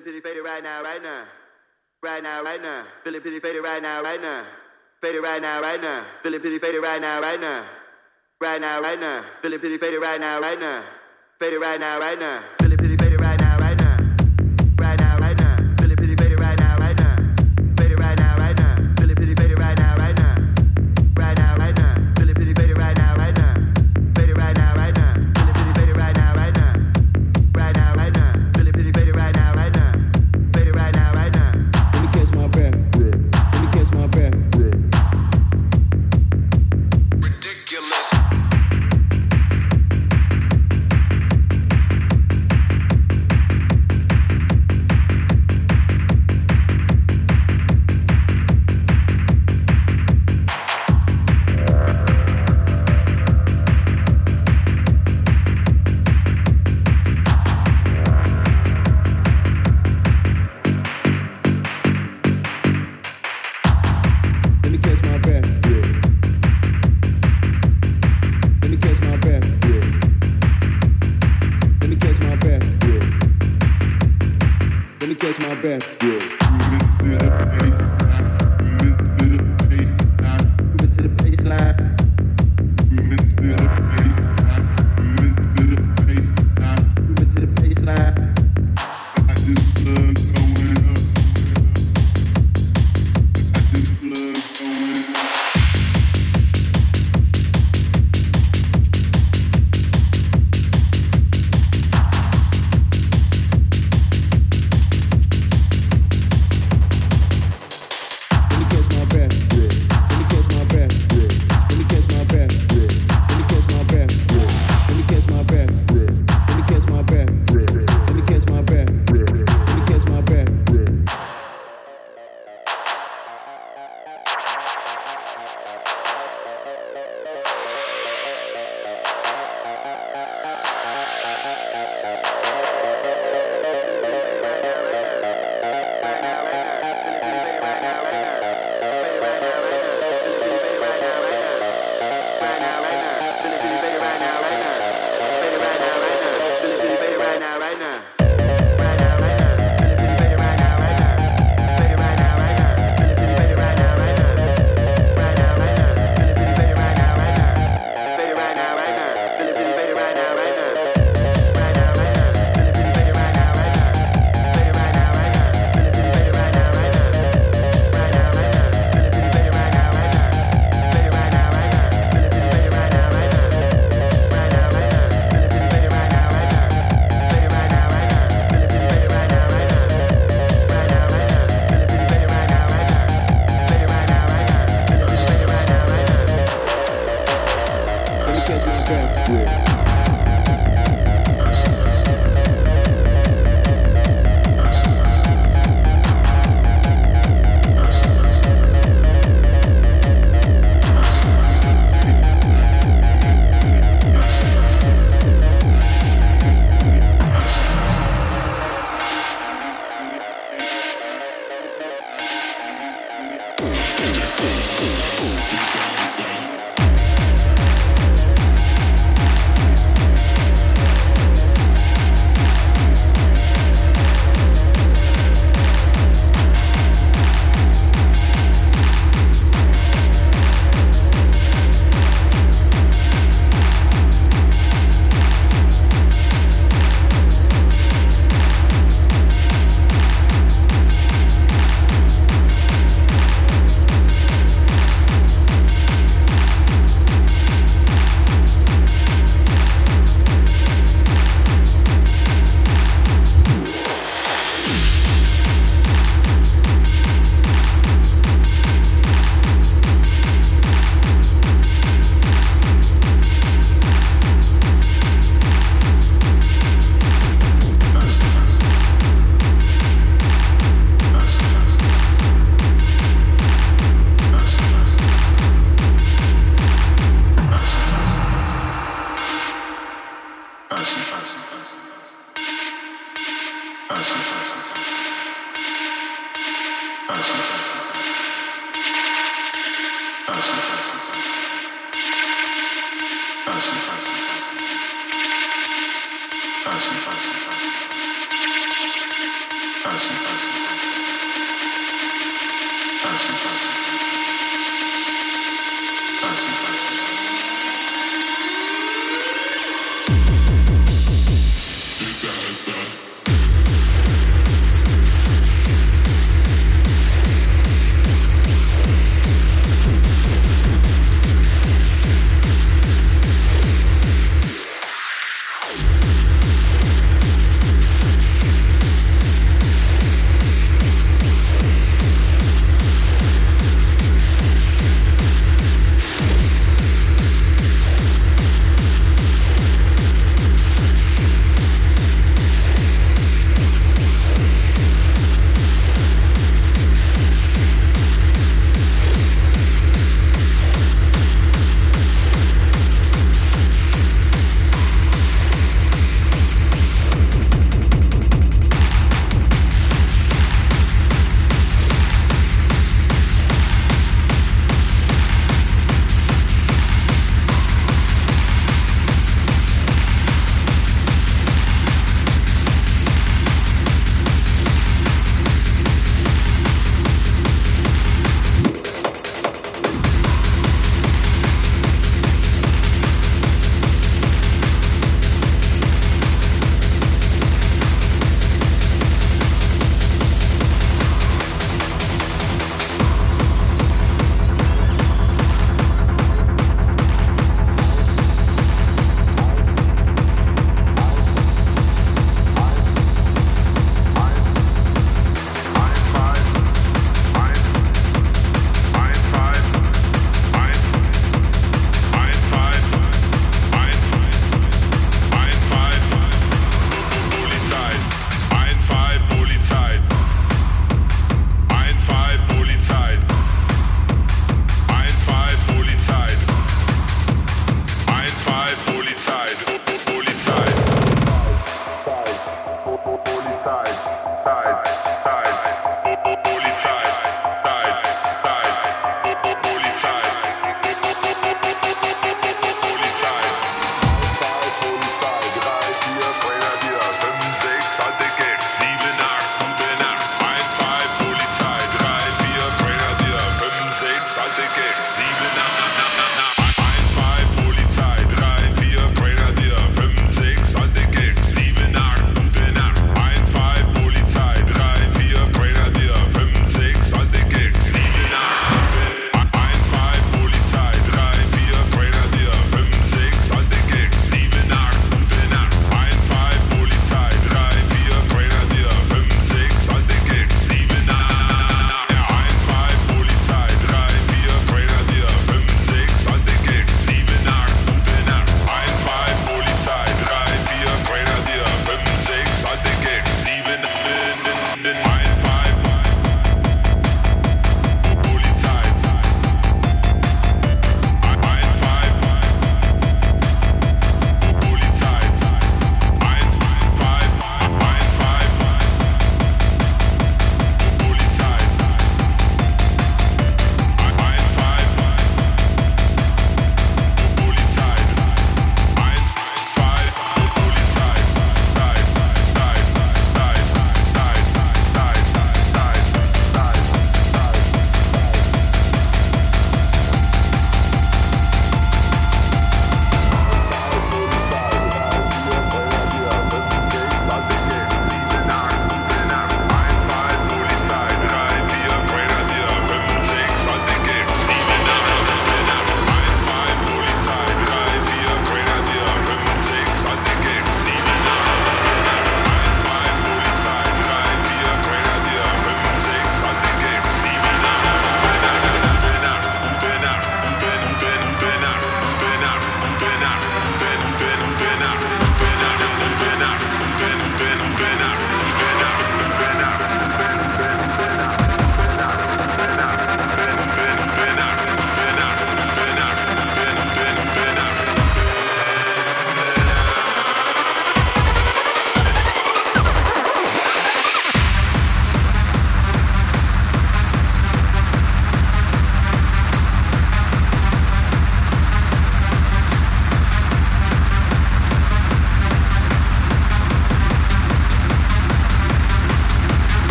feeling pretty faded right now, right now. Right now, right now. Feeling pretty faded right now, right now. Faded right now, right now. Feeling pretty faded right now, right now. Right now, right now. Feeling pretty faded right now, right now. Faded right now, right now.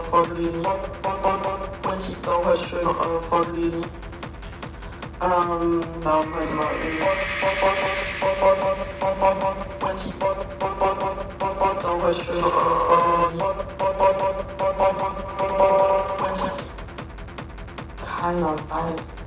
einmal vorgelesen. Und ich glaube, halt schön noch einmal vorgelesen. Ähm, dann halt mal eben. Und ich glaube, halt schön noch einmal vorgelesen. Keiner weiß.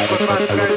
Bistro,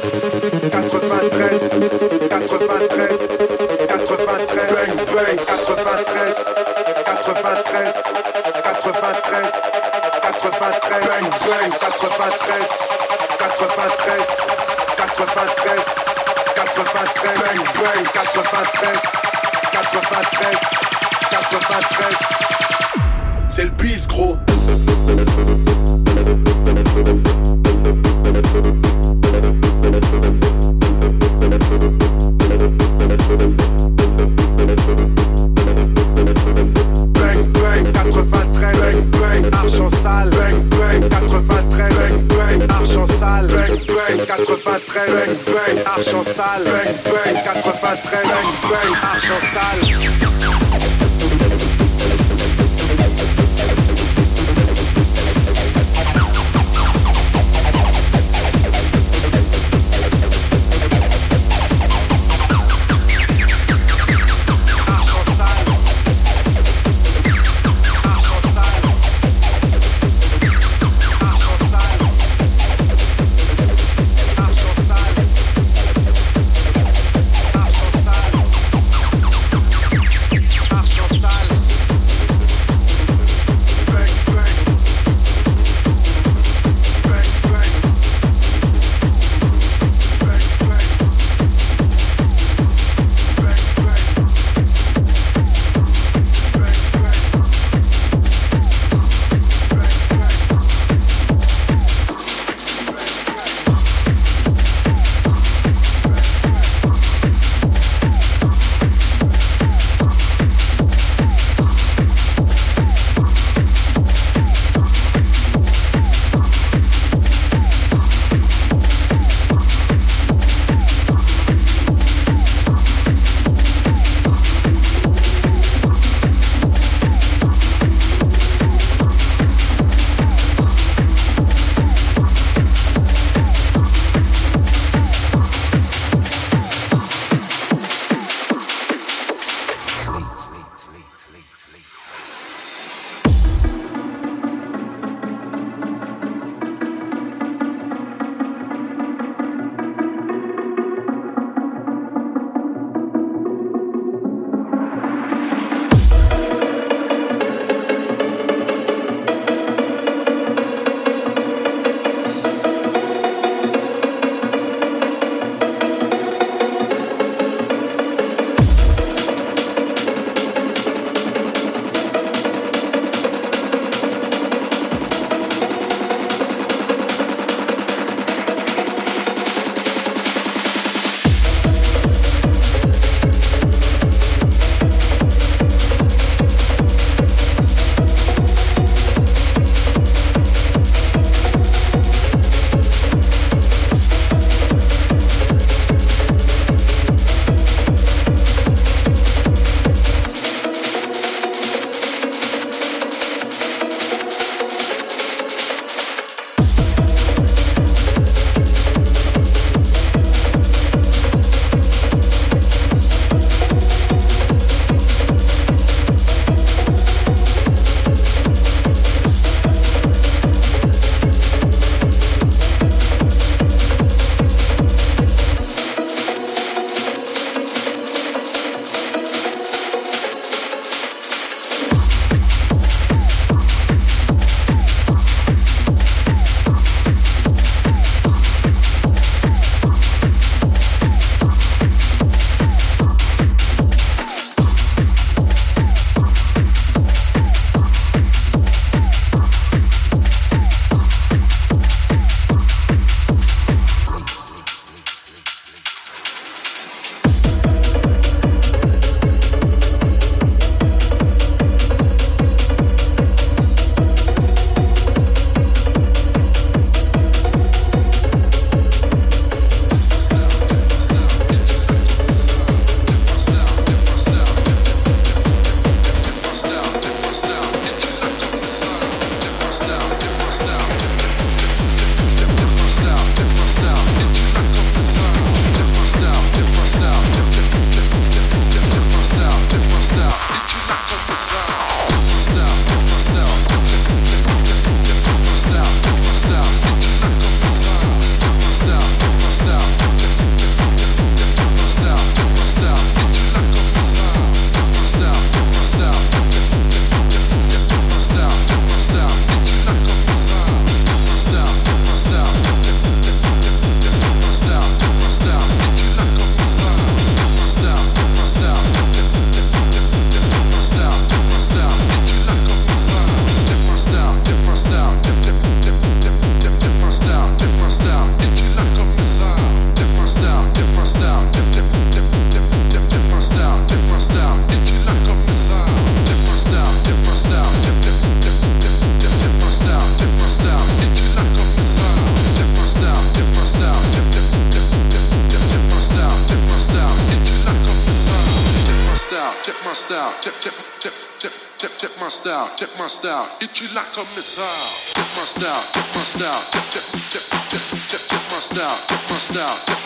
Miss out, Check my style, check my style, check, check, check, check, check, check my style, check my style, check.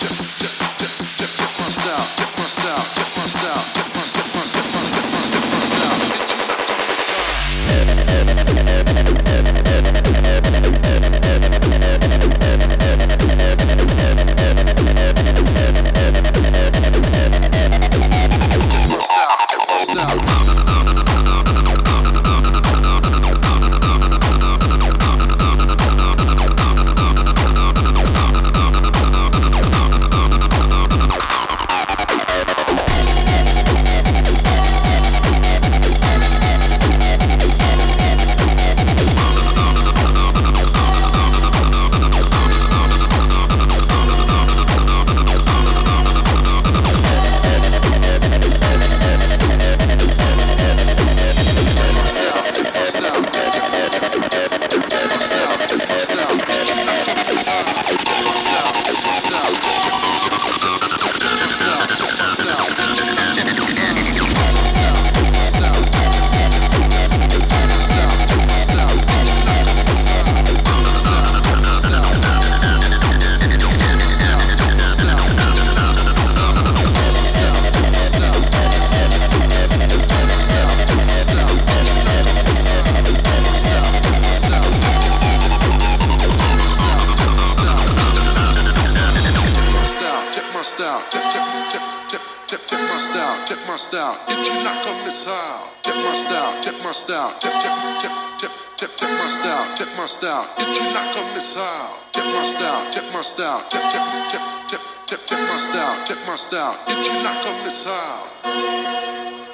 sound.